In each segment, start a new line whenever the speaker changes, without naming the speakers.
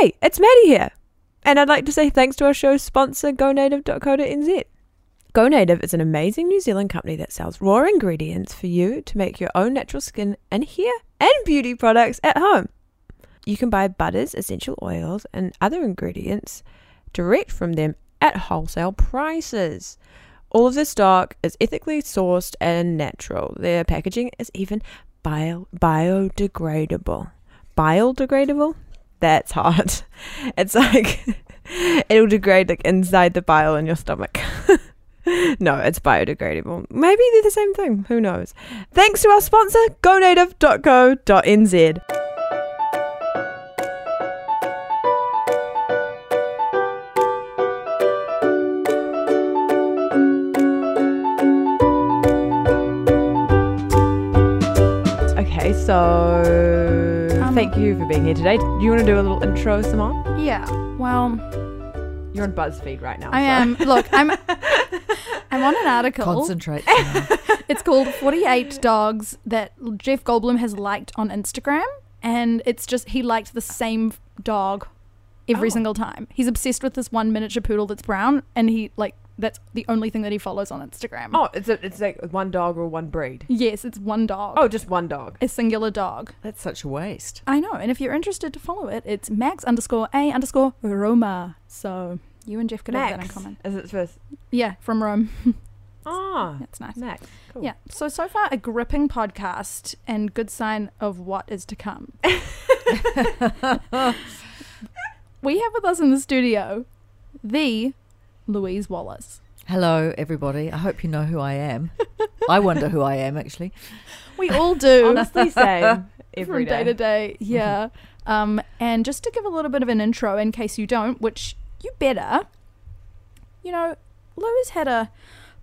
Hey, it's Maddie here. And I'd like to say thanks to our show's sponsor, gonative.co.nz. GoNative is an amazing New Zealand company that sells raw ingredients for you to make your own natural skin and hair and beauty products at home. You can buy butters, essential oils, and other ingredients direct from them at wholesale prices. All of their stock is ethically sourced and natural. Their packaging is even bio- biodegradable. Biodegradable? That's hard. It's like it'll degrade like inside the bile in your stomach. no, it's biodegradable. Maybe they're the same thing. Who knows? Thanks to our sponsor, gonative.co.nz. Okay, so thank you for being here today. Do you want to do a little intro, Simone?
Yeah. Well,
You're on BuzzFeed right now.
I
so-
am. Look, I'm. I'm on an article.
Concentrate.
It's called 48 Dogs that Jeff Goldblum has liked on Instagram. And it's just, he liked the same dog every
Oh.
single time. He's obsessed with this one miniature poodle that's brown. And he, like, that's the only thing that he follows on Instagram.
Oh, it's a, it's like one dog or one breed.
Yes, it's one dog.
Oh, just one dog.
A singular dog.
That's such a waste.
I know. And if you're interested to follow it, it's Max underscore A underscore Roma. So you and Jeff could have that in
Max.
common.
Is it first?
Yeah, from Rome.
Ah,
That's nice.
Max. Cool.
Yeah. So so far a gripping podcast and good sign of what is to come. we have with us in the studio the Louise Wallace.
Hello, everybody. I hope you know who I am. I wonder who I am, actually.
We all do
Honestly, same. Every
from day to day. Yeah. um, and just to give a little bit of an intro in case you don't, which you better. You know, Lou has had a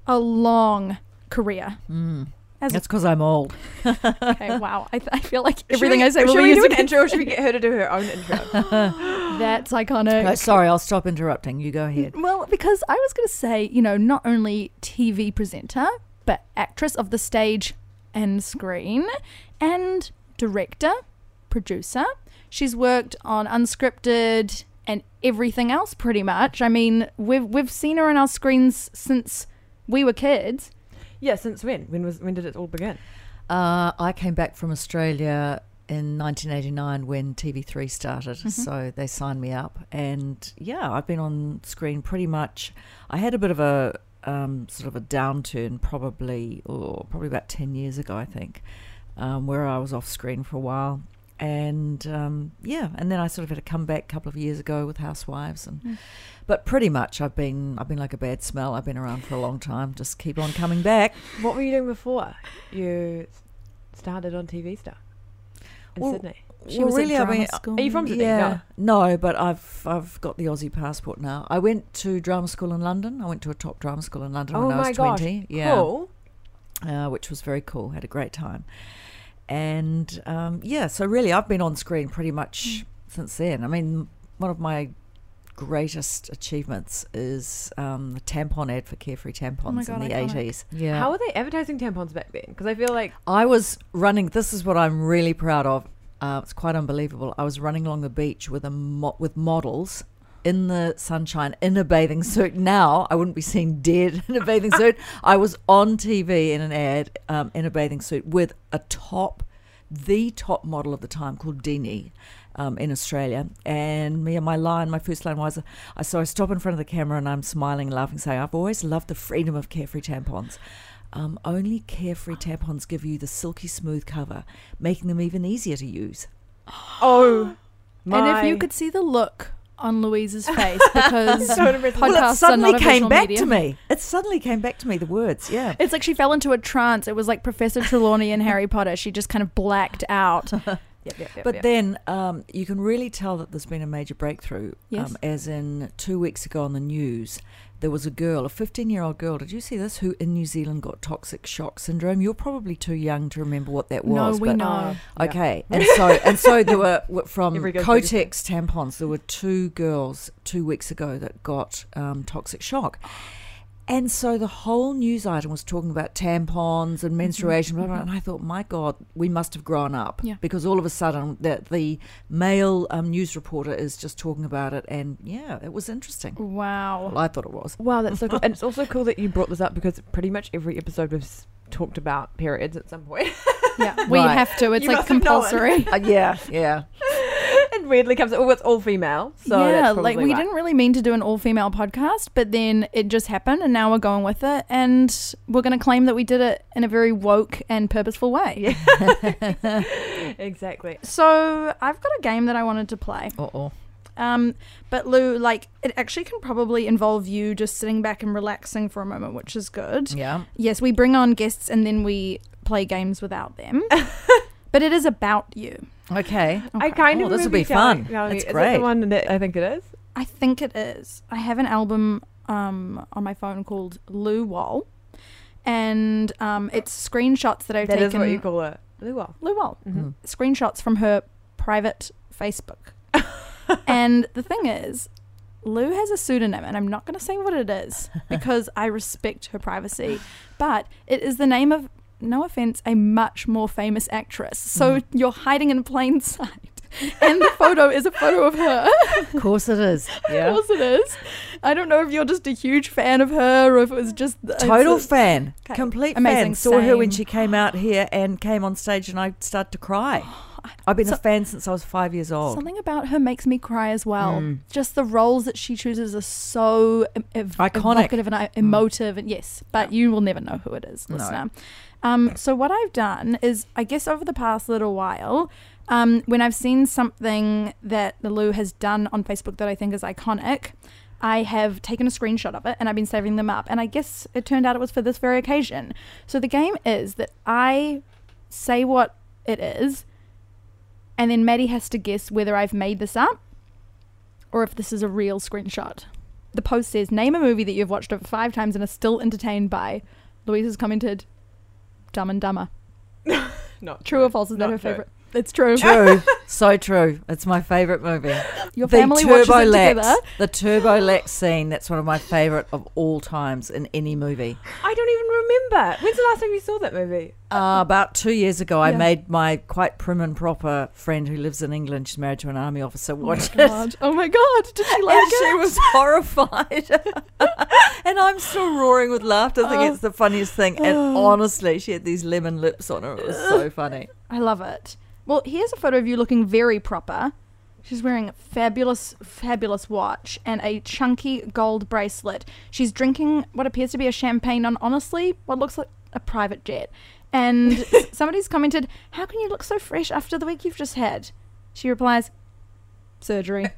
a long career.
Mm.
As
That's because I'm old.
okay, wow. I, I feel like everything
we-
I say will
should
be
we
used
do an intro or should we get her to do her own intro?
That's iconic.
Sorry, I'll stop interrupting. You go ahead.
Well, because I was going to say, you know, not only TV presenter, but actress of the stage and screen, and director, producer. She's worked on unscripted and everything else pretty much. I mean, we've we've seen her on our screens since we were kids.
Yeah, since when? When was when did it all begin?
Uh, I came back from Australia in 1989 when TV3 started, so they signed me up, and yeah, I've been on screen pretty much. I had a bit of a um, sort of a downturn, probably, or probably about 10 years ago, I think, um, where I was off screen for a while, and um, yeah, and then I sort of had a comeback a couple of years ago with Housewives, and
Mm.
but pretty much I've been I've been like a bad smell. I've been around for a long time. Just keep on coming back.
What were you doing before you started on TV stuff in
Well,
Sydney?
She
Well,
was
really, I mean,
school.
Are you from Sydney?
Yeah, no. but I've I've got the Aussie passport now. I went to drama school in London. I went to a top drama school in London
Oh
when I was
gosh,
twenty. Yeah,
Cool.
uh, which was very cool. Had a great time, and um, yeah. So really, I've been on screen pretty much since then. I mean, one of my greatest achievements is um, the tampon ad for Carefree tampons
Oh my
in the eighties. Yeah,
How were they advertising tampons back then? Because I feel like
I was running. This is what I'm really proud of. Uh, it's quite unbelievable. I was running along the beach with a mo- with models in the sunshine in a bathing suit. Now I wouldn't be seen dead in a bathing suit. I was on TV in an ad um, in a bathing suit with a top, the top model of the time called Dini. Um, in Australia, and me and my line, my first line was, I so I stop in front of the camera and I'm smiling, and laughing, saying, "I've always loved the freedom of carefree tampons. Um, only carefree tampons give you the silky smooth cover, making them even easier to use.
oh, my.
and if you could see the look on Louise's face because
impressive.
podcasts
well, it suddenly came back
medium.
to me. It suddenly came back to me. The words, yeah.
It's like she fell into a trance. It was like Professor Trelawney in Harry Potter. She just kind of blacked out.
Yep, yep, yep,
But then um, you can really tell that there's been a major breakthrough.
Yes.
Um, as in two weeks ago on the news, there was a girl, a 15 year old girl. Did you see this? Who in New Zealand got toxic shock syndrome? You're probably too young to remember what that was.
no,
was.
we
but
know.
Yeah.
Okay, and so and so there were from
Every girl's biggest
Kotex tampons. There were two girls two weeks ago that got um, toxic shock, And so the whole news item was talking about tampons and menstruation, blah, blah, and I thought, my God, we must have grown up.
Yeah.
Because all of a sudden, the, the male um, news reporter is just talking about it. And yeah, it was interesting.
Wow.
Well, I thought it was.
Wow, that's so cool. and it's also cool that you brought this up because pretty much every episode we've talked about periods at some point.
Yeah, we
Right.
have to. It's
You
like compulsory.
Uh, yeah, yeah.
it weirdly comes. Oh, it's all female. So
yeah,
that's
like we
why.
didn't really mean to do an all-female podcast, but then it just happened, and now we're going with it, and we're going to claim that we did it in a very woke and purposeful way.
exactly.
So I've got a game that I wanted to play.
Uh oh.
Um, but Lou, like, it actually can probably involve you just sitting back and relaxing for a moment, which is good.
Yeah.
Yes, we bring on guests and then we play games without them. but it is about you.
Okay.
I kind
Oh,
of
this'll be fun.
telling me-
That's
is it
great.
the one that I think it is?
I think it is. I have an album um, on my phone called Lou Wall, and um, it's screenshots that I've
That
taken.
is what you call it. Lou Wall.
Lou Wall.
Mhm.
Screenshots from her private Facebook. and the thing is, Lou has a pseudonym, and I'm not going to say what it is because I respect her privacy, but it is the name of, no offense, a much more famous actress. So
Mm.
you're hiding in plain sight. and the photo is a photo of her.
Of course it is. Yeah.
Of course it is. I don't know if you're just a huge fan of her or if it was just
Total
a-
fan.
Okay.
Complete
Amazing.
fan. Saw her when she came out here and came on stage and I started to cry. I've been
So-
a fan since I was five years old.
Something about her makes me cry as well.
Mm.
Just the roles that she chooses are so ev-
Iconic.
evocative and uh, emotive, and yes, but you will never know who it is,
No.
Um, so what I've done is, I guess over the past little while, um, when I've seen something that the Lou has done on Facebook that I think is iconic, I have taken a screenshot of it and I've been saving them up. And I guess it turned out it was for this very occasion. So the game is that I say what it is, and then Maddie has to guess whether I've made this up or if this is a real screenshot. The post says, Name a movie that you've watched over five times and are still entertained by. Louise has commented, Dumb and Dumber.
Not
True or false? Is that her
true.
favorite? It's true.
True. so true. It's my favourite movie.
Your
the
family watches it
Lex.
together.
The Turbo Lax scene, that's one of my favourite of all times in any movie.
I don't even remember. When's the last time you saw that movie?
Uh, about two years ago, I
Yeah.
made my quite prim and proper friend who lives in England, she's married to an army officer,
Oh
watch it.
god. Oh my god. Did she like
And
it?
she was horrified. and I'm still roaring with laughter. I think
Oh.
it's the funniest thing. And honestly, she had these lemon lips on her. It was so funny.
I love it. Well, here's a photo of you looking very proper. She's wearing a fabulous, fabulous watch and a chunky gold bracelet. She's drinking what appears to be a champagne on, honestly, what looks like a private jet. And somebody's commented, How can you look so fresh after the week you've just had? She replies, Surgery.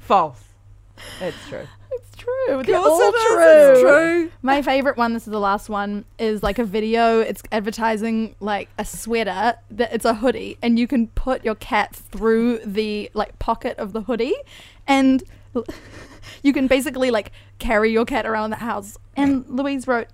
False. It's true.
It's true. They're all true.
it's true.
My favorite one, this is the last one, is like a video. It's advertising like a sweater that it's a hoodie, and you can put your cat through the like pocket of the hoodie, and you can basically like carry your cat around the house. And Louise wrote,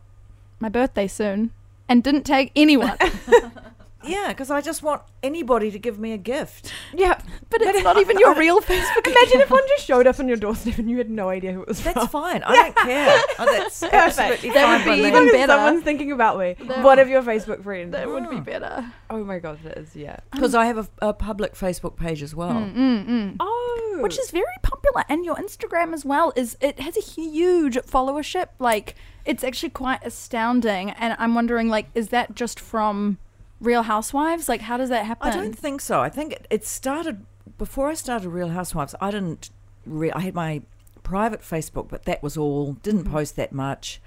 "My birthday soon," and didn't tag anyone.
Yeah, because I just want anybody to give me a gift.
Yeah.
But it's not even your real Facebook.
Imagine if one just showed up on your doorstep and you had no idea who it was
That's
from.
fine. I don't care. Oh, that's absolutely
That
fine
would be even
As long as
better.
Someone's thinking about me.
That-
One of your Facebook friends.
That would be
Mm.
better.
Oh my god, it is. Yeah.
Because I have a, a public Facebook page as well.
Mm, mm, mm.
Oh.
which is very popular and your instagram as well is it has a huge followership like it's actually quite astounding and i'm wondering like is that just from real housewives like how does that happen
I don't think so. I think it, it started before I started Real Housewives. I didn't. Re- I had my private Facebook, but that was all. Didn't
Mhm.
post that much.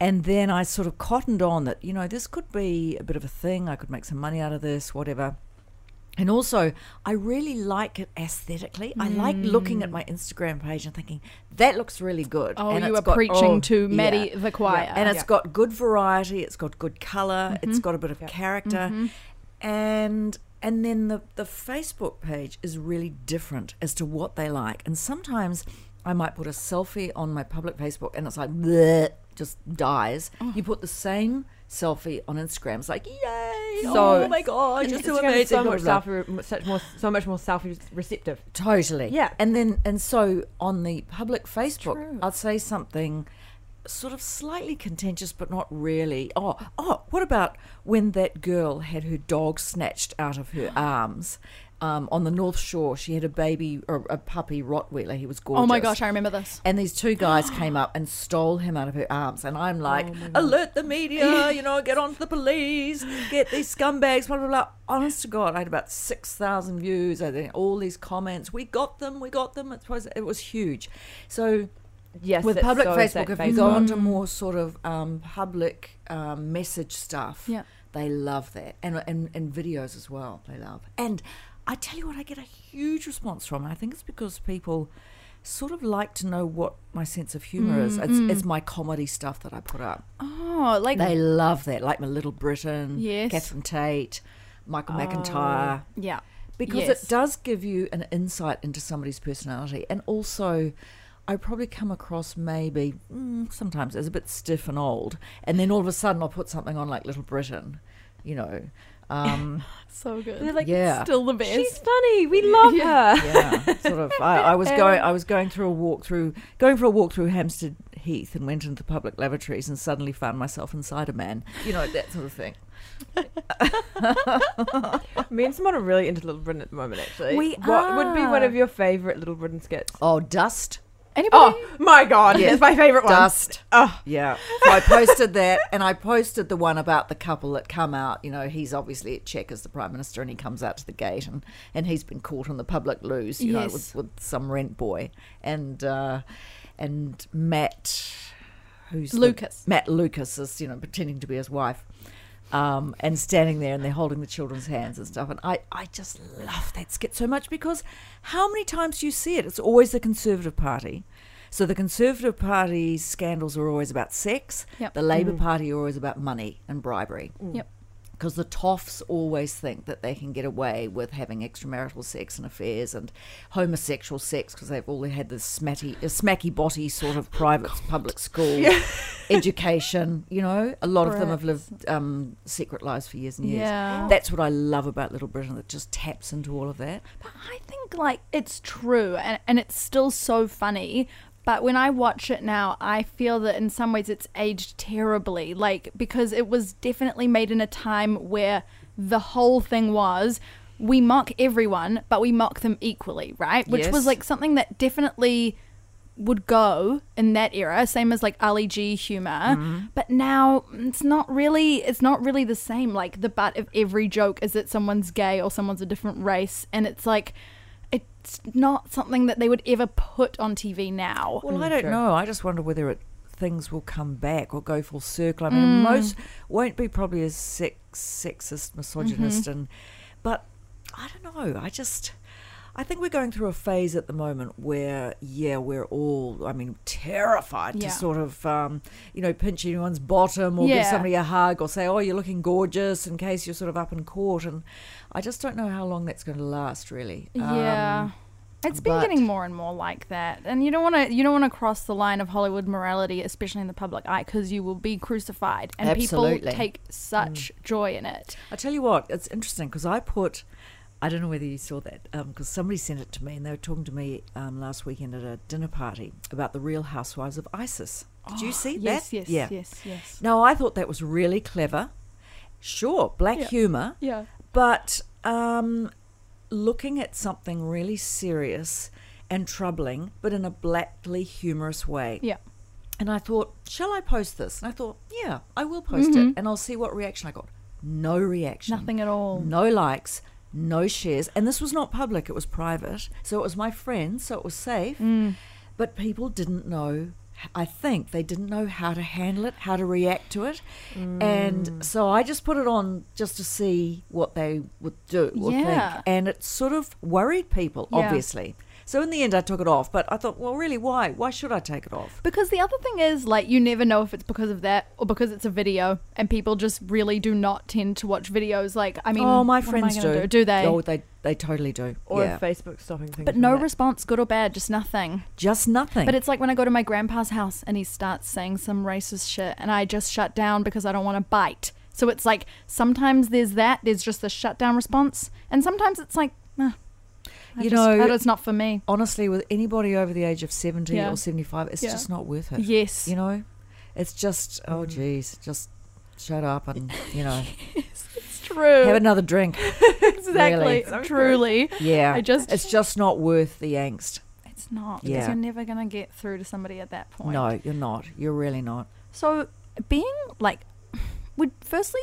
And then I sort of cottoned on that. You know, this could be a bit of a thing. I could make some money out of this, whatever. And also, I really like it aesthetically. I like looking at my Instagram page and thinking that looks really good.
oh
and
you
it's
are
got-
preaching
oh,
to
yeah.
maddie the choir
and it's
Yeah.
got good variety. It's got good color. It's
Mhm.
got a bit of
Yeah.
character,
Mhm.
and and then the the Facebook page is really different as to what they like. And sometimes I might put a selfie on my public Facebook, and it's like bleh, just dies.
Oh.
You put the same selfie on Instagram. It's like, yay!
So-
oh my god, you're so amazing!
so much selfie, such more, so much more selfie receptive.
Totally.
Yeah.
And then and so on the public Facebook,
true.
I'd say something sort of slightly contentious but not really. Oh, oh, what about when that girl had her dog snatched out of her arms? Um, on the North Shore, she had a baby or a puppy Rottweiler. He was gorgeous.
Oh my gosh, I remember this.
And these two guys came up and stole him out of her arms. And I'm like,
Oh
alert the media, you know, get on to the police, get these scumbags, blah, blah, blah. Honest to God, I had about 6,000 views. I think all these comments. We got them, we got them. It was, it was huge. So
Yes,
with public
so
Facebook, if you go
Facebook.
onto more sort of um, public um, message stuff,
Yeah.
they love that. And, and, and videos as well, they love. And I tell you what, I get a huge response from. I think it's because people sort of like to know what my sense of humor is. It's, it's my comedy stuff that I put up.
Oh, like
They love that, like my Little Britain,
Yes.
Catherine Tate, Michael McIntyre,
yeah.
because
Yes.
it does give you an insight into somebody's personality, and also. I probably come across maybe mm, sometimes as a bit stiff and old, and then all of a sudden I'll put something on like Little Britain, you know. Um,
So good.
They're like,
yeah,
Still the best.
she's funny. We love
Yeah.
her.
yeah, sort of. I, I was going. I was going through a walk through, going for a walk through Hampstead Heath, and went into the public lavatories, and suddenly found myself inside a man. You know that sort of thing.
Me and Simone are really into Little Britain at the moment. Actually,
We
what would be one of your favorite Little Britain skits?
Oh, dust,
Anybody?
Oh my god,
Yeah.
it's my favorite one.
dust.
Oh,
Yeah. So I posted that, and I posted the one about the couple that come out. You know, he's obviously at Czech as the prime minister, and he comes out to the gate, and and he's been caught on the public loose. You know,
Yes.
with, with some rent boy, and uh, and Matt, who's the-
Lucas.
Matt Lucas is you know pretending to be his wife. Um, and standing there and they're holding the children's hands and stuff. And I, I just love that skit so much because how many times do you see it? It's always the Conservative Party. So the Conservative Party's scandals are always about sex.
Yep.
The Labour Party are always about money and bribery.
Yep.
Because the toffs always think that they can get away with having extramarital sex and affairs and homosexual sex because they've all had this smatty, uh, smacky botty sort of private public school education. You know, a lot of them have lived um, secret lives for years and years.
Yeah.
That's what I love about Little Britain. That just taps into all of that.
But I think like it's true and, and it's still so funny. But when I watch it now, I feel that in some ways it's aged terribly. Like, because it was definitely made in a time where the whole thing was we mock everyone, but we mock them equally, right? Which was like something that definitely would go in that era same as like ali g humor mm-hmm. but now it's not really it's not really the same like the butt of every joke is that someone's gay or someone's a different race and it's like it's not something that they would ever put on tv now
Well, I hmm, don't
sure.
know. I just wonder whether it things will come back or go full circle. I mean, hmm. most won't be probably as sex, sexist, misogynist, mm-hmm. and but I don't know. I just. I think we're going through a phase at the moment where, yeah, we're all, I mean, terrified
Yeah.
to sort of, um, you know, pinch anyone's bottom or give somebody a hug or say, oh, you're looking gorgeous in case you're sort of up in court. And I just don't know how long that's going to last, really.
yeah
Um,
it's been getting more and more like that and you don't want to you don't want to cross the line of hollywood morality especially in the public eye because you will be crucified and
Absolutely.
people take such joy in it
I tell you what, it's interesting because I put, I don't know whether you saw that, because somebody sent it to me and they were talking to me um, last weekend at a dinner party about the Real Housewives of ISIS. Did you see
Oh, yes
that?
yes
yeah.
yes yes
No, I thought that was really clever. Sure, black
Yeah.
humor,
yeah
but um, looking at something really serious and troubling, but in a blackly humorous way.
yeah
And I thought, shall I post this? And I thought, yeah, I will post
Mm-hmm.
it and I'll see what reaction I got. No reaction.
nothing at all
No likes, no shares. And this was not public, it was private. So it was my friends, so it was safe.
Mm.
But people didn't know, I think they didn't know how to handle it, how to react to it.
Mm.
And so I just put it on just to see what they would do
Yeah.
think. And it sort of worried people,
Yeah.
obviously. So in the end, I took it off. But I thought, well, really, why? Why should I take it off?
Because the other thing is, like, you never know if it's because of that or because it's a video, and people just really do not tend to watch videos. Like, I mean,
oh, my
what am I
friends
gonna
do.
Do they?
Oh, they they totally do.
Or
yeah.
if Facebook stopping things.
but no
that.
response, good or bad, just nothing.
Just nothing.
But it's like when I go to my grandpa's house and he starts saying some racist shit, and I just shut down because I don't want to bite. So it's like sometimes there's that, there's just the shutdown response, and sometimes it's like, nah, I
You know-
it's not for me.
honestly, with anybody over the age of seventy
Yeah.
or seventy-five, it's
Yeah.
just not worth it.
Yes,
You know, it's just oh mm. geez, just shut up and you know
it's true.
have another drink.
exactly,
Really.
So true.
truly,
Yeah,
I just-
it's just not worth the angst.
it's not
Yeah.
because you're never gonna get through to somebody at that point.
No, you're not. You're really not.
So, being like, would firstly,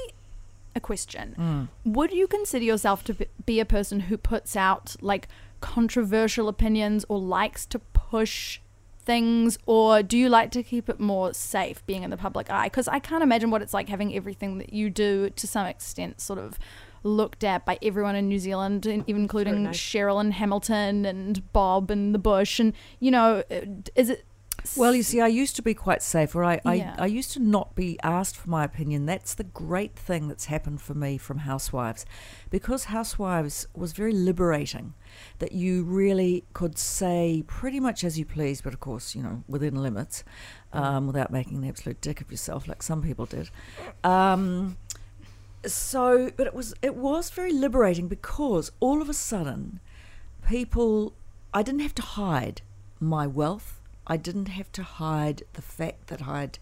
a question:
Mm.
Would you consider yourself to be- be a person who puts out like controversial opinions or likes to push things, or do you like to keep it more safe, being in the public eye? Because I can't imagine what it's like having everything that you do to some extent sort of looked at by everyone in New Zealand, even including
Scrutinised.
Cheryl and Hamilton and Bob and the Bush, and you know, uh, is it?
Well, you see, I used to be quite safe, or I, I, I used to not be asked for my opinion. That's the great thing that's happened for me from Housewives. Because Housewives was very liberating, that you really could say pretty much as you please, but of course, you know, within limits, um, without making an absolute dick of yourself like some people did. Um, so, but it was it was very liberating because all of a sudden, people, I didn't have to hide my wealth. I didn't have to hide the fact that I'd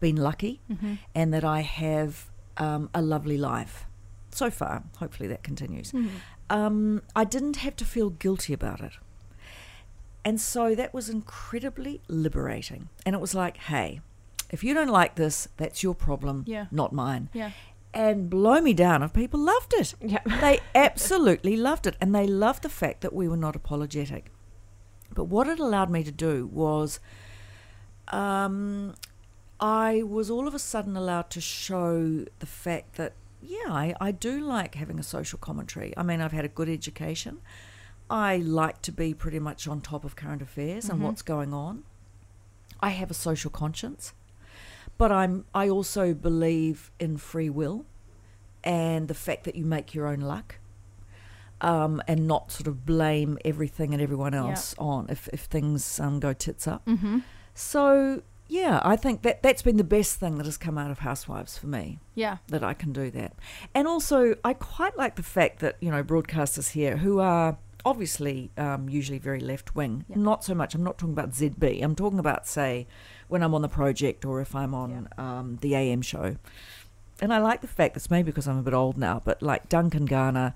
been lucky and that I have um, a lovely life. So far, hopefully that continues. Um, I didn't have to feel guilty about it. And so that was incredibly liberating. And it was like, hey, if you don't like this, that's your problem,
Yeah.
not mine.
Yeah.
And blow me down if people loved it.
Yeah.
They absolutely loved it. And they loved the fact that we were not apologetic. But what it allowed me to do was um, I was all of a sudden allowed to show the fact that, yeah, I, I do like having a social commentary. I mean, I've had a good education. I like to be pretty much on top of current affairs and what's going on. I have a social conscience, but I'm I also believe in free will and the fact that you make your own luck. Um, and not sort of blame everything and everyone else on if, if things um, go tits up.
Mm-hmm.
So yeah, I think that that's been the best thing that has come out of Housewives for me
Yeah.
that I can do that. And also, I quite like the fact that, you know, broadcasters here who are obviously um, usually very left wing,
Yeah.
not so much, I'm not talking about ZB, I'm talking about, say, when I'm on the project or if I'm on um, the AM show. And I like the fact that's maybe because I'm a bit old now, but like Duncan Garner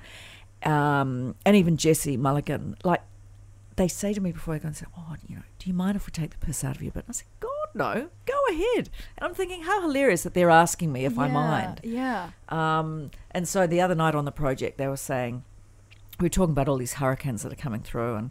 um, and even Jesse Mulligan, like they say to me before I go and say, "Oh, you know, do you mind if we take the piss out of you?" But I say, "God, no, go ahead." And I'm thinking, how hilarious that they're asking me if I mind.
Yeah.
Um, and so the other night on the project, they were saying we were talking about all these hurricanes that are coming through, and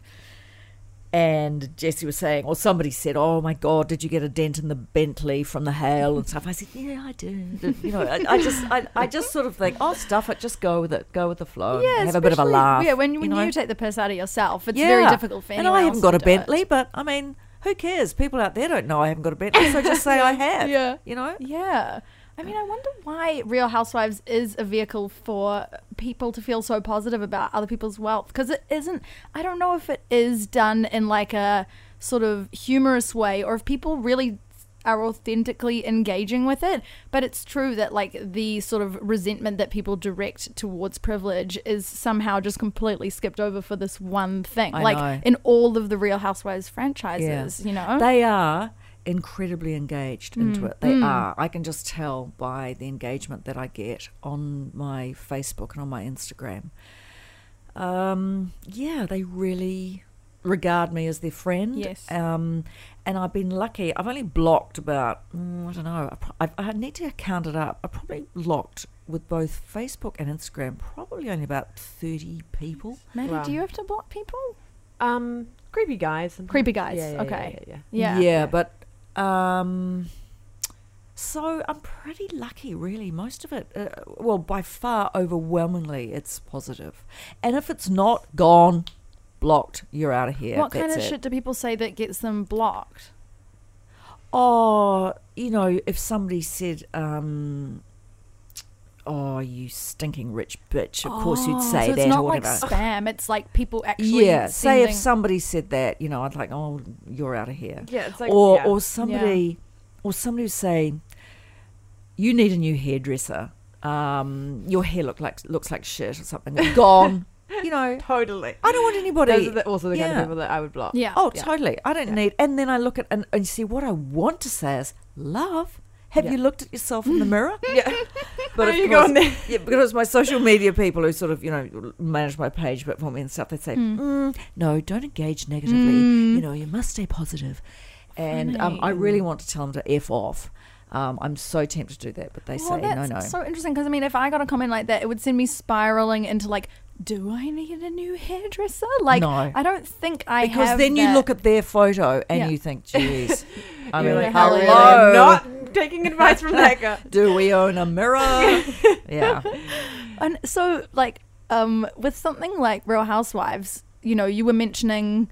and Jesse was saying, or somebody said, "Oh my God, did you get a dent in the Bentley from the hail and stuff?" I said, "Yeah, I did." You know, I, I just, I, I just sort of think, "Oh, stuff it, just go with it, go with the flow,
Yeah,
have a bit of a laugh."
Yeah, when, when
you
you, take the piss out of yourself, it's very difficult for
and I haven't got a
do it.
Bentley, but I mean, who cares? People out there don't know I haven't got a Bentley, so just say I have.
Yeah.
you know.
Yeah. I mean, I wonder why Real Housewives is a vehicle for people to feel so positive about other people's wealth. Because it isn't, I don't know if it is done in like a sort of humorous way or if people really are authentically engaging with it. But it's true that like the sort of resentment that people direct towards privilege is somehow just completely skipped over for this one thing.
I
like
know.
in all of the Real Housewives franchises, you know?
They are incredibly engaged into
Mm,
it. They
mm.
are. I can just tell by the engagement that I get on my Facebook and on my Instagram. Um, yeah, they really regard me as their friend.
Yes.
Um, and I've been lucky. I've only blocked about, mm, I don't know, I, I, I need to count it up. I probably blocked with both Facebook and Instagram probably only about 30 people.
Maddie,
Wow.
do you have to block people?
Um, creepy guys. sometimes.
Creepy guys,
Yeah, yeah,
okay.
Yeah, yeah,
Yeah.
yeah, but um, so I'm pretty lucky, really. Most of it, uh, well, by far, overwhelmingly, it's positive. And if it's not gone, blocked. You're out of here.
what kind of
it.
shit do people say that gets them blocked?
Oh, you know, if somebody said, um, "Oh, you stinking rich bitch," of course you'd
Oh,
say
so
that
it's not
or
like
whatever.
spam. It's like people actually.
yeah, say if somebody said that, you know, I'd like, "Oh, you're out of here,"
Yeah, it's like
or
yeah.
or somebody, or somebody would say, "You need a new hairdresser. Um, your hair look like looks like shit or something. Gone." you know,
totally.
I don't want anybody.
Those are the, also the kind of people that I would block.
Yeah.
Oh,
Yeah.
totally. I don't
Yeah.
need. And then I look at and, and see what I want to say is love. Have
Yeah.
you looked at yourself in the mirror?
Yeah.
But
Where
of
are you
course-
going there?
Yeah, because my social media people who sort of you know manage my page but for me and stuff, they say, mm, "No, don't engage negatively.
Mm.
You know, you must stay positive." And um, I really want to tell them to f off. Um, I'm so tempted to do that, but they
Well,
say no,
that's
no.
so interesting because I mean, if I got a comment like that, it would send me spiraling into like, do I need a new hairdresser? Like,
No.
I don't think I
because
have
then you look at their photo and
Yeah.
you think, "Geez, I mean,
like,
hello.
Really
hello,
not taking advice from that guy.
do we own a mirror?" yeah.
And so, like, um, with something like Real Housewives, you know, you were mentioning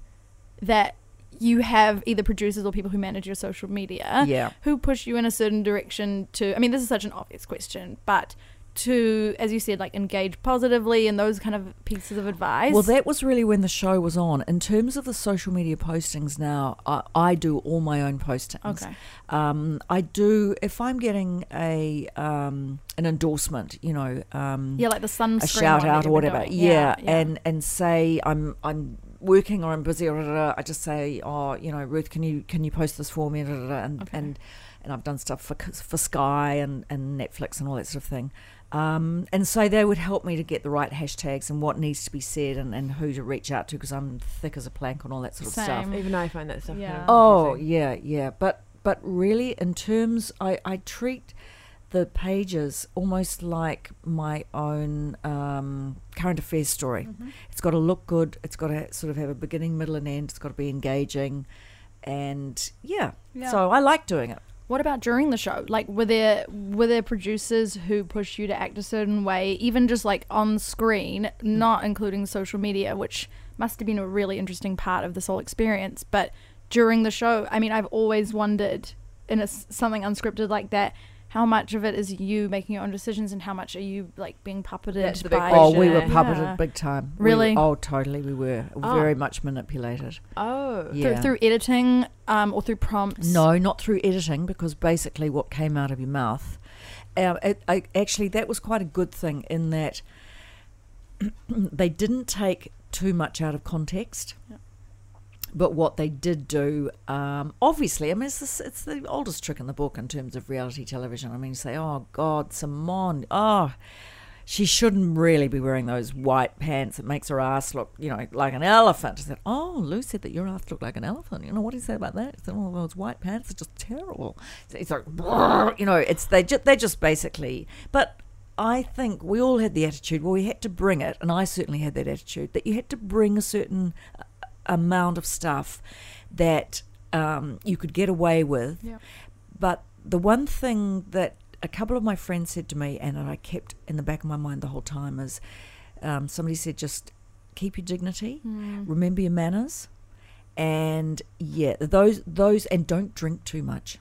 that you have either producers or people who manage your social media
Yeah.
who push you in a certain direction to. I mean, this is such an obvious question, but to, as you said, like engage positively and those kind of pieces of advice.
Well, that was really when the show was on. In terms of the social media postings now, I, I do all my own postings.
Okay.
Um, I do if I'm getting a um, an endorsement, you know, um,
Yeah, like the sunscreen.
a shout out or whatever. Yeah,
yeah.
and and say I'm I'm working or I'm busy or da, da, I just say, oh, you know, Ruth, can you can you post this for me? Da, and
Okay.
and and I've done stuff for for Sky and and Netflix and all that sort of thing. Um, and so they would help me to get the right hashtags and what needs to be said and, and who to reach out to because I'm thick as a plank on all that sort of stuff.
Same.
Even I find that stuff.
Yeah.
Kind of
Oh yeah, yeah. But but really, in terms, I I treat the pages almost like my own um, current affairs story.
Mm-hmm.
It's got to look good. It's got to sort of have a beginning, middle, and end. It's got to be engaging, and yeah.
Yeah.
So I like doing it.
What about during the show? Like, were there were there producers who pushed you to act a certain way, even just like on screen, mm. not including social media, which must have been a really interesting part of this whole experience. But during the show, I mean, I've always wondered in a, something unscripted like that, how much of it is you making your own decisions, and how much are you like being puppeted
the
by?
Oh, we were puppeted
Yeah.
big time. We were-
Really?
oh, totally. We were
Oh.
very much manipulated.
Oh.
Through,
Yeah.
through editing, um, or through prompts.
No, not through editing, because basically what came out of your mouth. Um, it, I, actually, that was quite a good thing in that they didn't take too much out of context.
Yeah.
But what they did do, um, obviously, I mean, it's, it's the oldest trick in the book in terms of reality television. I mean, say, oh, God, Simone, oh, she shouldn't really be wearing those white pants. It makes her ass look, you know, like an elephant. I said, oh, Lou said that your ass looked like an elephant. You know, what do you say about that? I said, oh, those white pants are just terrible. It's like, you know, it's they just they just basically. But I think we all had the attitude. Well, we had to bring it, and I certainly had that attitude that you had to bring a certain amount of stuff that um, you could get away with.
Yeah.
But the one thing that a couple of my friends said to me, and that I kept in the back of my mind the whole time, is um, somebody said, just keep your dignity,
Mm.
remember your manners, and yeah, those those, and don't drink too much.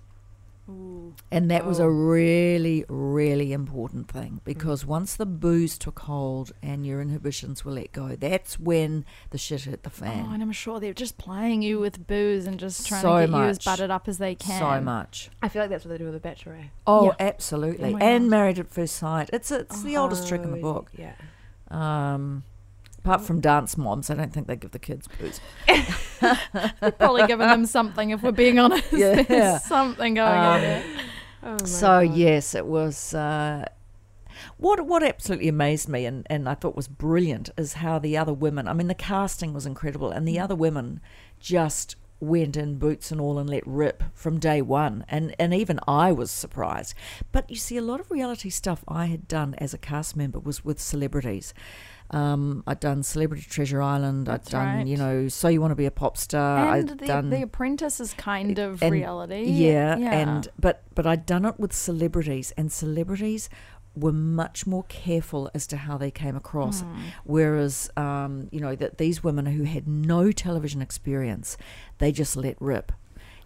And that was
Oh.
a really, really important thing because once the booze took hold and your inhibitions were let go, that's when the shit hit the fan.
Oh, and I'm sure they're just playing you with booze and just trying
So
to get you as
much.
buttered up as they can.
So much.
I feel like that's what they do with a Bachelor.
Oh,
Yeah.
absolutely.
Oh
and
God.
Married at First Sight. It's it's the oldest trick in the
Oh,
book.
Yeah.
Um, apart from dance moms, I don't think they give the kids booze.
Probably given them something if we're being honest.
Yeah.
There's something going on
Um,
there.
Oh
so
God.
yes, it was. Uh, what what absolutely amazed me and, and I thought was brilliant is how the other women. I mean, the casting was incredible, and the other women just went in boots and all and let rip from day one. And and even I was surprised. But you see, a lot of reality stuff I had done as a cast member was with celebrities. Um, I'd done Celebrity Treasure Island.
That's
I'd done,
right.
you know, So You Want to Be a Pop Star.
and
I'd
the,
done
the Apprentice is kind of
and-
reality.
yeah, yeah, and but but I'd done it with celebrities, and celebrities were much more careful as to how they came across.
Mm.
Whereas, um, you know, that these women who had no television experience, they just let rip.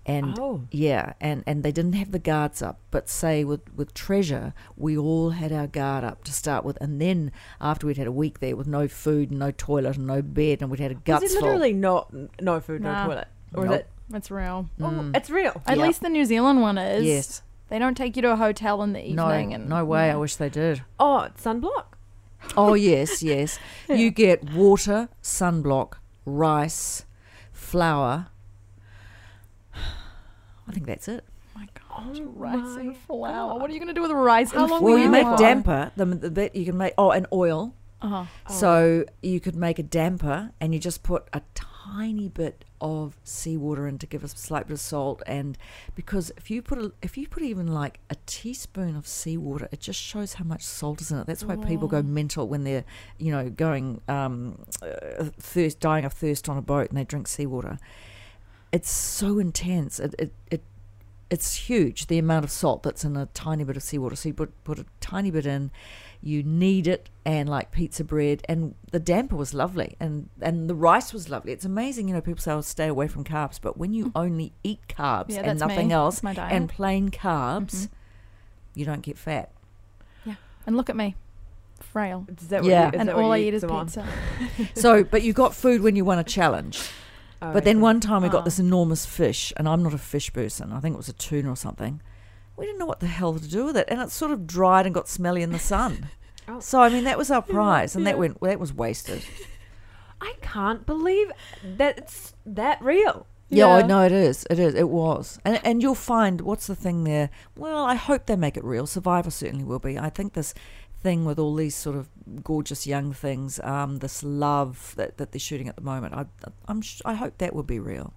And
oh,
yeah, and, and they didn't have the guards up. But say with, with Treasure, we all had our guard up to start with. And then after we'd had a week there with no food, and no toilet, and no bed, and we'd had a
is
guts
it
full.
literally not no food,
Nah.
no toilet, or
Nope.
is it?
It's real.
Oh,
Mm.
it's real.
At
Yep.
least the New Zealand one is.
Yes.
They don't take you to a hotel in the
No,
evening. and
no way.
Yeah.
I wish they did.
Oh, it's sunblock.
Oh yes, yes. You get water, sunblock, rice, flour. I think that's it.
Oh my God,
Oh
rice
my
and flour.
God.
What are you going to do with rice
How
and
long
flour?
Well, you make
Wow.
damper. The, the bit you can make. Oh, and oil.
Uh-huh.
So you could make a damper, and you just put a tiny bit of seawater in to give a slight bit of salt. And because if you put a, if you put even like a teaspoon of seawater, it just shows how much salt is in it. That's why people go mental when they're you know going um, uh, thirst, dying of thirst on a boat, and they drink seawater. It's so intense. It it. it it's huge the amount of salt that's in a tiny bit of seawater. So you put put a tiny bit in, you knead it and like pizza bread and the damper was lovely and and the rice was lovely. It's amazing, you know, people say I'll stay away from carbs, but when you only eat carbs
Yeah,
and nothing
me.
else
That's my diet.
and plain carbs,
Mhm.
you don't get fat. Yeah.
And look at me. Frail.
Is that
Yeah.
You, is
and
that what
all I eat is pizza.
so, but you got food when you won a challenge.
Oh,
But then one time we
Oh.
got ah. this enormous fish, and I'm not a fish person. I think it was a tuna or something. We didn't know what the hell to do with it, and it sort of dried and got smelly in the sun.
Oh. oh.
So I mean, that was our prize, and
yeah.
that went that was wasted.
I can't believe that it's that real.
Yeah, I
Yeah.
know it is. It is. It was, and and you'll find what's the thing there. Well, I hope they make it real. Survivor certainly will be. I think this thing with all these sort of gorgeous young things, um, this love that, that they're shooting at the moment. I I'm sh- I hope that will be real.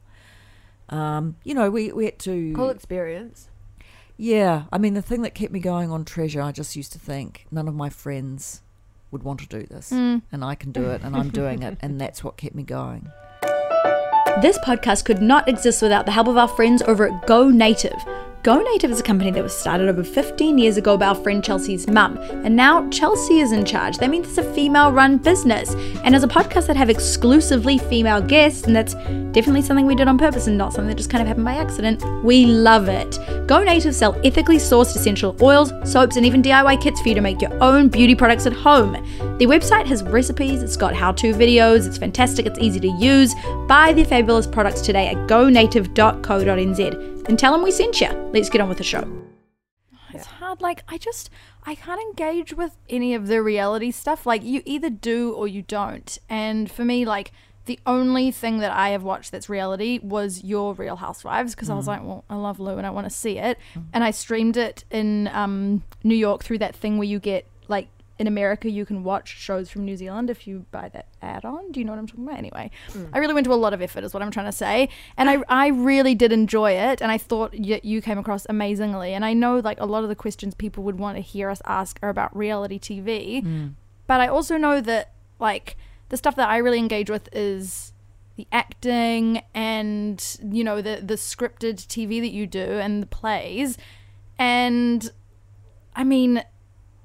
Um, you know, we we had to.
Cool experience.
Yeah, I mean, the thing that kept me going on Treasure, I just used to think none of my friends would want to do this,
Mm.
and I can do it, and I'm doing it, and that's what kept me going.
This podcast could not exist without the help of our friends over at Go Native. Go Native is a company that was started over 15 years ago by our friend Chelsea's mum, and now Chelsea is in charge. That means it's a female run business. And as a podcast that have exclusively female guests, and that's definitely something we did on purpose and not something that just kind of happened by accident, we love it. Go Native sell ethically sourced essential oils, soaps, and even DIY kits for you to make your own beauty products at home. Their website has recipes, it's got how to videos, it's fantastic, it's easy to use. Buy their fabulous products today at gonative.co.nz and tell them we sent you. Let's get on with the show.
It's hard. Like I just I can't engage with any of the reality stuff. Like you either do or you don't. And for me, like the only thing that I have watched that's reality was your Real Housewives because I was like, well, I love Lou and I want to see it. And I streamed it in um, New York through that thing where you get like in America you can watch shows from New Zealand if you buy that add-on. Do you know what I'm talking about? Anyway, mm. I really went to a lot of effort, is what I'm trying to say, and I I really did enjoy it, and I thought y- you came across amazingly. And I know like a lot of the questions people would want to hear us ask are about reality TV, mm. but I also know that like the stuff that I really engage with is the acting and you know the the scripted TV that you do and the plays, and I mean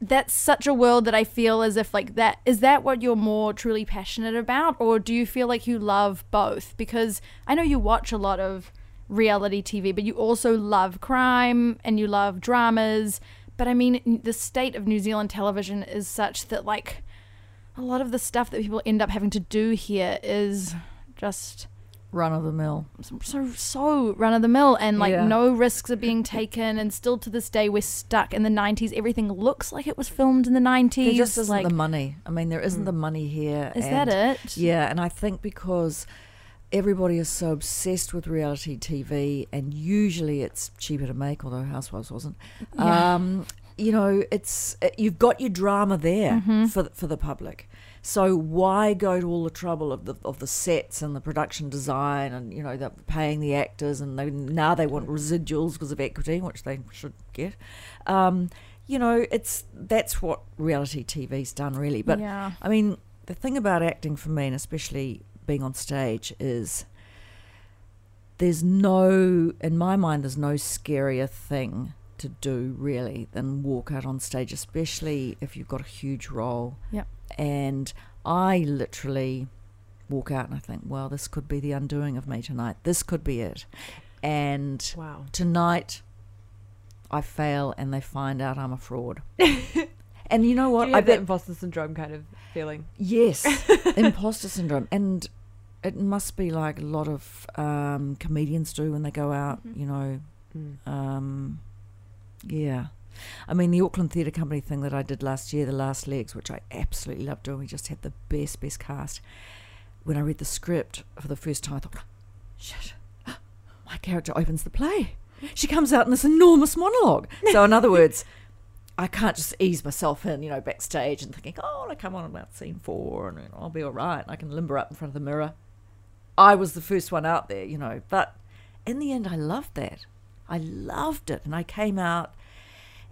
that's such a world that I feel as if like that is that what you're more truly passionate about? Or do you feel like you love both? Because I know you watch a lot of reality TV but you also love crime and you love dramas. But I mean the state of New Zealand television is such that like a lot of the stuff that people end up having to do here is just
Run of the mill.
so so run of the mill and like
Yeah.
no risks are being taken and still to this day we're stuck in the 90s everything looks like it was filmed in the 90s
There just isn't
like
the money. I mean, there isn't the money here.
is
and-
that it
Yeah, and I think because everybody is so obsessed with reality TV, and usually it's cheaper to make, although Housewives wasn't.
Yeah.
Um, you know, it's uh, you've got your drama there
Mm-hmm.
for the- for the public. So why go to all the trouble of the of the sets and the production design and you know the paying the actors and they, now they want residuals because of equity, which they should get. Um, you know, it's that's what reality TV's done really. But
yeah
I mean, the thing about acting for me, and especially being on stage, is there's no, in my mind, there's no scarier thing to do really than walk out on stage, especially if you've got a huge role.
Yep.
And I literally walk out and I think, well, this could be the undoing of me tonight. This could be it. And
Wow.
tonight I fail and they find out I'm a fraud. and you know what?
you
I
have that
bet
imposter syndrome kind of feeling?
yes, imposter syndrome, and it must be like a lot of um, comedians do when they go out. You know,
Mm.
um, yeah. I mean, the Auckland Theatre Company thing that I did last year, The Last Legs, which I absolutely loved doing. We just had the best, best cast. When I read the script for the first time, I thought, shit, my character opens the play. She comes out in this enormous monologue. So, in other words, I can't just ease myself in, you know, backstage and thinking, oh, I come on about scene four and I'll be all right. I can limber up in front of the mirror. I was the first one out there, you know, but in the end, I loved that. I loved it. And I came out,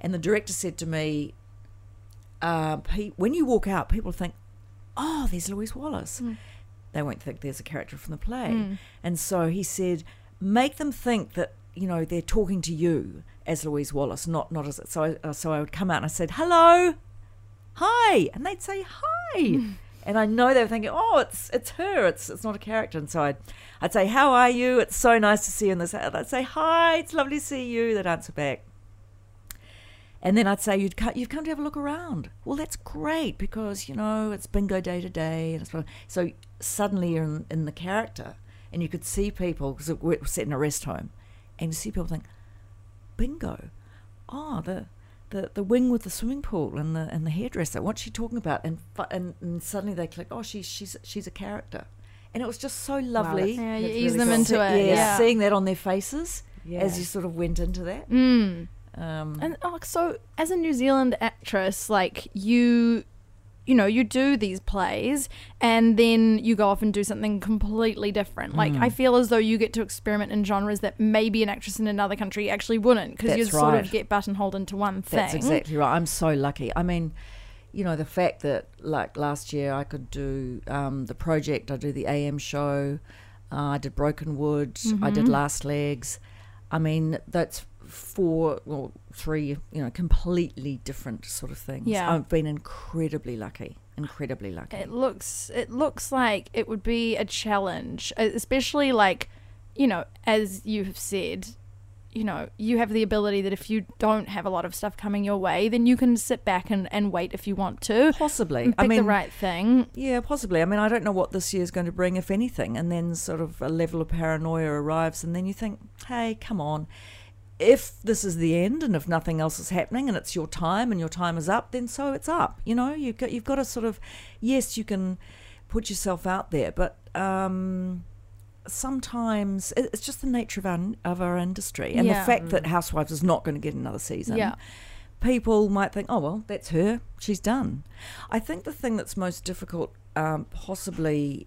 and the director said to me, uh, "Pete, when you walk out, people think, oh, there's Louise Wallace. They won't think there's a character from the play. And so he said, make them think that, you know, they're talking to you as Louise Wallace, not, not as. So I, uh, so I would come out and I said, hello, hi. And they'd say, hi. And I know they were thinking, oh, it's it's her. It's it's not a character. And so I'd, I'd say, how are you? It's so nice to see you in this. I'd say, hi, it's lovely to see you. They'd answer back. And then I'd say, You'd co- you've come to have a look around. Well, that's great because, you know, it's bingo day today. And it's, so suddenly you're in, in the character and you could see people, because we're set in a rest home, and you see people think, bingo. Oh, the, the, the wing with the swimming pool and the and the hairdresser. What's she talking about? And fu- and, and suddenly they click. Oh, she's she's she's a character, and it was just so lovely.
that's-
Yeah, you
That's
ease
really
them
cool.
into
Se-
it.
yeah,
Yeah.
seeing that on their faces
Yeah.
as you sort of went into that.
Mm.
Um,
And oh, so as a New Zealand actress, like you, you know, you do these plays and then you go off and do something completely different. Like
Mm.
I feel as though you get to experiment in genres that maybe an actress in another country actually wouldn't because you
That's
sort of get buttonholed into one thing.
That's exactly right. I'm so lucky. I mean, you know, the fact that like last year I could do um, the project, I do the AM show, uh, I did Brokenwood, I did
Mm-hmm.
Last Legs. I mean, that's four or three, you know, completely different sort of things.
Yeah.
I've been incredibly lucky. Incredibly lucky.
It looks it looks like it would be a challenge, especially like, you know, as you have said, you know, you have the ability that if you don't have a lot of stuff coming your way, then you can sit back and, and wait if you want to.
Possibly. I mean,
the right thing.
Yeah, possibly. I mean, I don't know what this year's going to bring, if anything. And then sort of a level of paranoia arrives, and then you think, hey, come on. If this is the end, and if nothing else is happening, and it's your time, and your time is up, then so it's up. You know, you've got you've got to sort of, yes, you can put yourself out there, but um, sometimes it's just the nature of our of our industry, and
Yeah.
the fact that Housewives is not going to get another season
Yeah.
people might think, oh, well, that's her. She's done. I think the thing that's most difficult, um, possibly,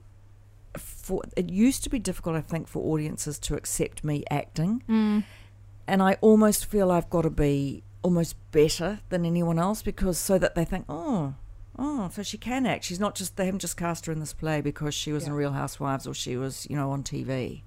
for it used to be difficult, I think, for audiences to accept me acting.
Mm.
And I almost feel I've got to be almost better than anyone else because so that they think, oh, oh, so she can act. She's not just, they haven't just cast her in this play because she was in Real Housewives or she was, you know, on TV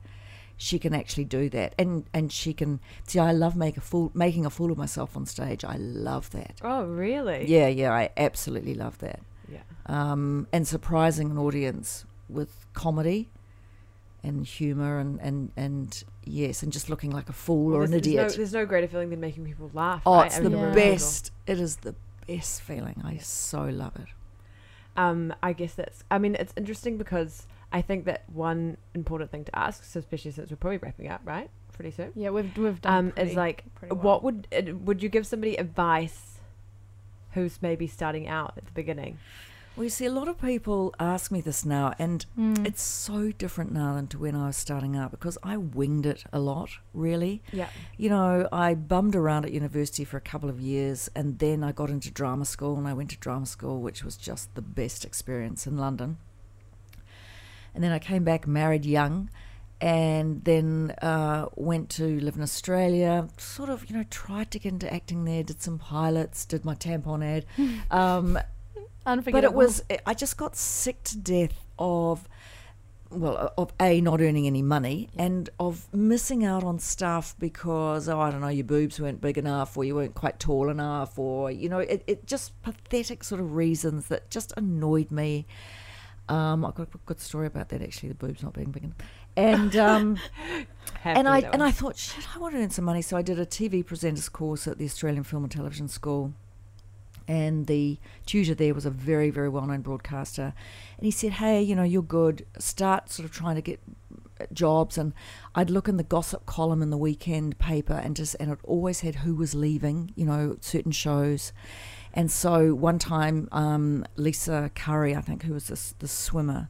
she can actually do that and and she can see i love make a fool making a fool of myself on stage i love that
Oh, really?
yeah yeah i absolutely love that
Yeah.
um and surprising an audience with comedy and humor and and and yes and just looking like a fool or an idiot
There's no, there's no greater feeling than making people laugh.
oh
right?
it's
I
the
Yeah.
best it is the best feeling i so love it
Um, I guess that's. I mean, it's interesting because I think that one important thing to ask, so especially since we're probably wrapping up, right, pretty soon.
Yeah, we've we've done.
Um,
pretty,
is like,
well.
what would uh, would you give somebody advice who's maybe starting out at the beginning?
Well you see a lot of people ask me this now and
Mm.
it's so different now than to when i was starting out because i winged it a lot really
Yeah.
you know, I bummed around at university for a couple of years and then I got into drama school and I went to drama school, which was just the best experience in London. And then I came back married young and then uh, went to live in Australia, sort of, you know, tried to get into acting there, did some pilots, did my tampon ad. Um, but it was, I just got sick to death of well, of a not earning any money and of missing out on stuff because oh I don't know your boobs weren't big enough or you weren't quite tall enough or you know it, it just pathetic sort of reasons that just annoyed me. Um, I've got a good story about that actually, the boobs not being big enough, and um, and I and. I thought shit, I want to earn some money, so I did a TV presenters course at the Australian Film and Television School and the tutor there was a very very well known broadcaster. And he said hey you know you're good. Start sort of trying to get jobs. And I'd look in the gossip column in the weekend paper and just and it always had who was leaving you know certain shows. And so one time um, Lisa Curry I think who was this the swimmer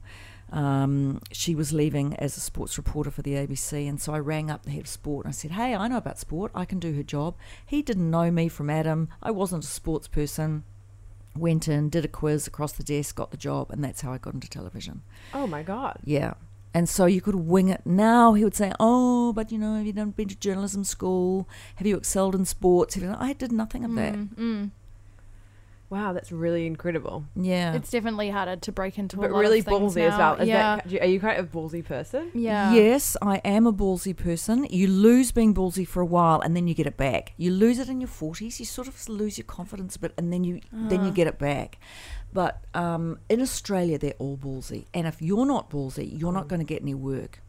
um, she was leaving as a sports reporter for the ABC, and so I rang up the head of sport and I said, "Hey, I know about sport. I can do her job." He didn't know me from Adam. I wasn't a sports person. Went in, did a quiz across the desk, got the job, and that's how I got into television.
oh my god.
Yeah. And so you could wing it. Now he would say, "Oh, but you know, have you done been to journalism school? Have you excelled in sports?" Have you I did nothing of that.
Mm, mm.
Wow, that's really incredible.
Yeah.
It's definitely harder to break into.
But
a lot
really
of things
ballsy as well. Is
yeah.
that, are you kind of a ballsy person?
yeah.
Yes, I am a ballsy person. You lose being ballsy for a while, and then you get it back. You lose it in your forties. You sort of lose your confidence a bit, and then you then you get it back. But um, in Australia, they're all ballsy, and if you're not ballsy, you're not going to get any work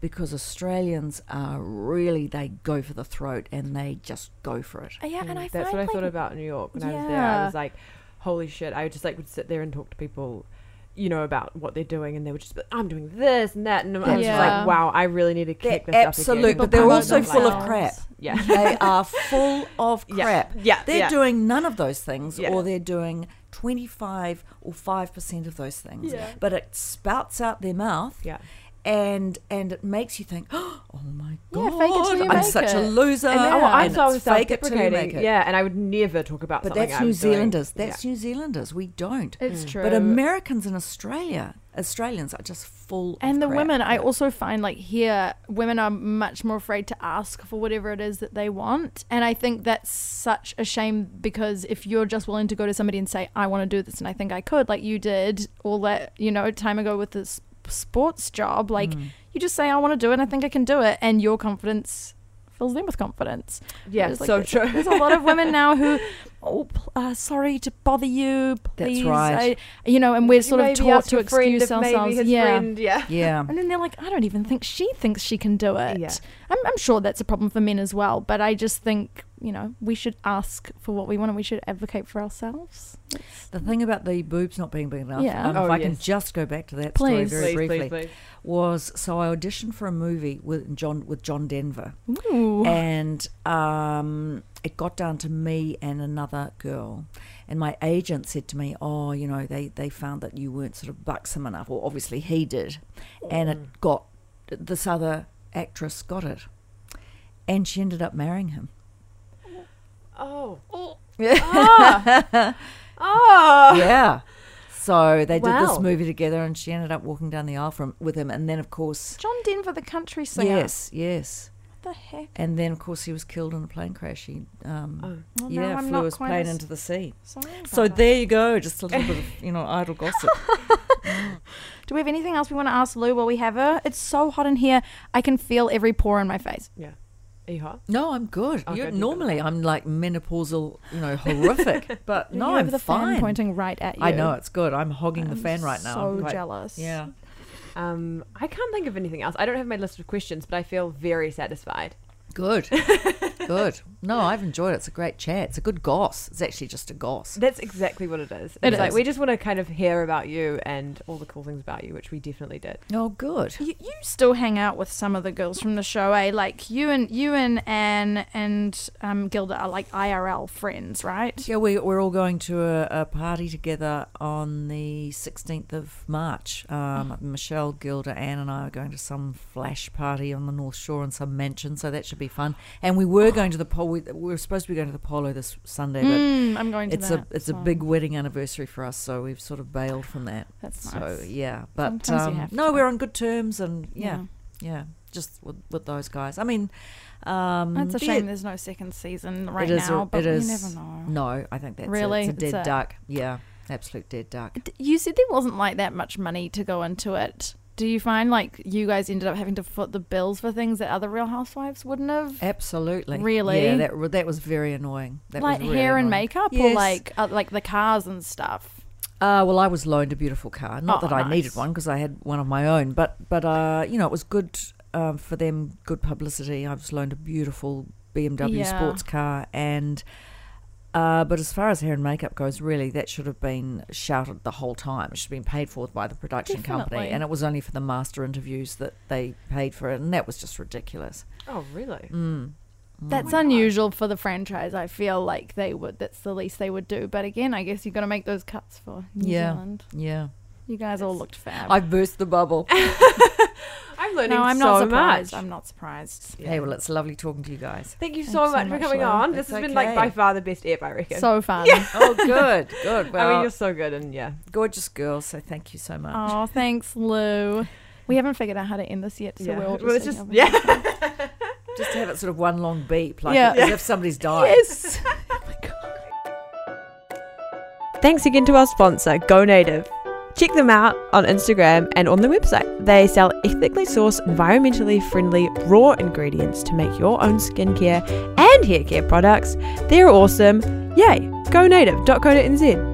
because Australians are really they go for the throat and they just go for it.
Uh, Yeah, and I
Mm, That's
find
what I thought about New York when I was there. I was like, holy shit. I would just like would sit there and talk to people, you know, about what they're doing, and they would just be like, I'm doing this and that. And I was just
Yeah.
like, wow, I really need to
They're
kick this up
absolute,
again.
but they're
promote
also full of crap.
Yeah.
they are full of
Yeah.
crap.
Yeah,
They're
yeah.
doing none of those things,
Yeah.
or they're doing 25 or 5% of those things.
Yeah.
But it spouts out their mouth.
Yeah.
And and it makes you think, oh my
Yeah,
god,
fake it till you
I'm
make
such a loser.
And then,
Yeah.
oh, I'm
and
so
it's fake it till you make it.
Yeah, and I would never talk about
But that's
I
New
was doing.
Zealanders.
Yeah.
That's New Zealanders. We don't.
It's mm. true.
But Americans in Australia, Australians are just full.
and the
crap.
women, I also find like here, women are much more afraid to ask for whatever it is that they want. And I think that's such a shame because if you're just willing to go to somebody and say, I want to do this and I think I could, like you did all that, you know, time ago with this sports job, like
Mm.
you just say, I want to do it and I think I can do it. And your confidence fills them with confidence.
Yeah,
Whereas, like,
so
there's,
true.
There's a lot of women now who, oh, pl- uh, sorry to bother you,
That's right.
I, you know, and we're sort
You
of taught to excuse
if maybe
ourselves.
his
Yeah.
friend- yeah.
Yeah.
And then they're like, I don't even think she thinks she can do it.
Yeah.
I'm, I'm sure that's a problem for men as well, but I just think, you know, we should ask for what we want and we should advocate for ourselves.
The thing about the boobs not being big enough,
Yeah.
um,
Oh,
if I can just go back to that
Please.
story very
Please,
briefly,
please, please.
Was so I auditioned for a movie with John with John Denver,
Ooh.
and um, it got down to me and another girl, and my agent said to me, "Oh, you know, they they found that you weren't sort of buxom enough, or obviously he did, and it got this other actress got it, and she ended up marrying him."
Oh. ah. Ah.
yeah. So they did this movie together, and she ended up walking down the aisle from with him, and then of course,
John Denver, the country singer.
yes, yes,
What the heck?
and then of course he was killed in a plane crash. He, um,
Oh.
Well,
yeah,
I'm
flew his plane into the sea. So
that.
there you go, just a little bit of you know idle gossip.
Do we have anything else we want to ask Lou while we have her? It's so hot in here. I can feel every pore in my face.
Yeah. Are you hot?
No, I'm good.
Oh,
You-
good, good,
normally I'm like menopausal, you know, horrific, but no,
you have
I'm
the
fine.
fan pointing right at you.
I know it's good. I'm hogging the
I'm
fan right now.
So
I'm quite-
jealous.
Yeah.
Um, I can't think of anything else. I don't have my list of questions, but I feel very satisfied.
Good. good. No, I've enjoyed it. It's a great chat. It's a good goss. It's actually just a goss.
That's exactly what it is.
It
It's like we just want to kind of hear about you and all the cool things about you, which we definitely did.
Oh, good.
You, you still hang out with some of the girls from the show, eh? Like you and you and Anne and um, Gilda are like IRL friends, right?
Yeah, we, we're all going to a, a party together on the 16th of March. Um, Michelle, Gilda, Anne, and I are going to some flash party on the North Shore in some mansion, so that should be fun. And we were going to the polo. We, we were supposed to be going to the polo this Sunday, but
Mm, I'm going to
it's
that.
a it's a big wedding anniversary for us, so we've sort of bailed from that.
That's
So
nice.
yeah, but um, no, we're on good terms, and yeah, yeah, just with, with those guys. I mean, um,
That's a shame.
it-
There's no second season right
it is a-
now, but we never know.
No, I think that's
Really?
it. It's a
It's
dead
a-
duck. Yeah, absolute dead duck.
D- You said there wasn't like that much money to go into it. Do you find like you guys ended up having to foot the bills for things that other Real Housewives wouldn't have?
Absolutely.
Really?
Yeah, that, that was very annoying. That
like
really
hair and
annoying.
makeup, or like uh, like the cars and stuff.
Uh, well, I was loaned a beautiful car. Not
Oh,
that I
nice.
needed one because I had one of my own, but but uh, you know, it was good um, for them. Good publicity. I was loaned a beautiful BMW
Yeah.
sports car, and uh, but as far as hair and makeup goes, really, that should have been shouted the whole time. It should have been paid for by the production
Definitely.
company, and it was only for the master interviews that they paid for it, and that was just ridiculous.
Oh, really?
Mm.
That's unusual for the franchise. I feel like they would. That's the least they would do. But again, I guess you've got to make those cuts for New
Yeah.
Zealand.
Yeah,
You guys all looked fab.
I burst the bubble.
I'm learning
no, I'm
so
not surprised.
much.
I'm not surprised.
Hey, well, it's lovely talking to you guys.
Thank you
Thanks
so
so
much for coming
Lou.
on. This
That's
has been like by far the best ep, I reckon.
So fun.
Oh, good, good. Well,
I mean, you're so good, and yeah.
gorgeous girl. So thank you so much.
Oh, thanks, Lou. We haven't figured out how to end this yet, so
yeah.
we're all just,
Well, just yeah.
Just to have it sort of one long beep, like
Yeah.
as if somebody's died.
Yes.
Oh thanks again to our sponsor, Go Native. Check them out on Instagram and on the website. They sell ethically sourced, environmentally friendly raw ingredients to make your own skincare and hair care products. They're awesome. Yay! GoNative.co.nz.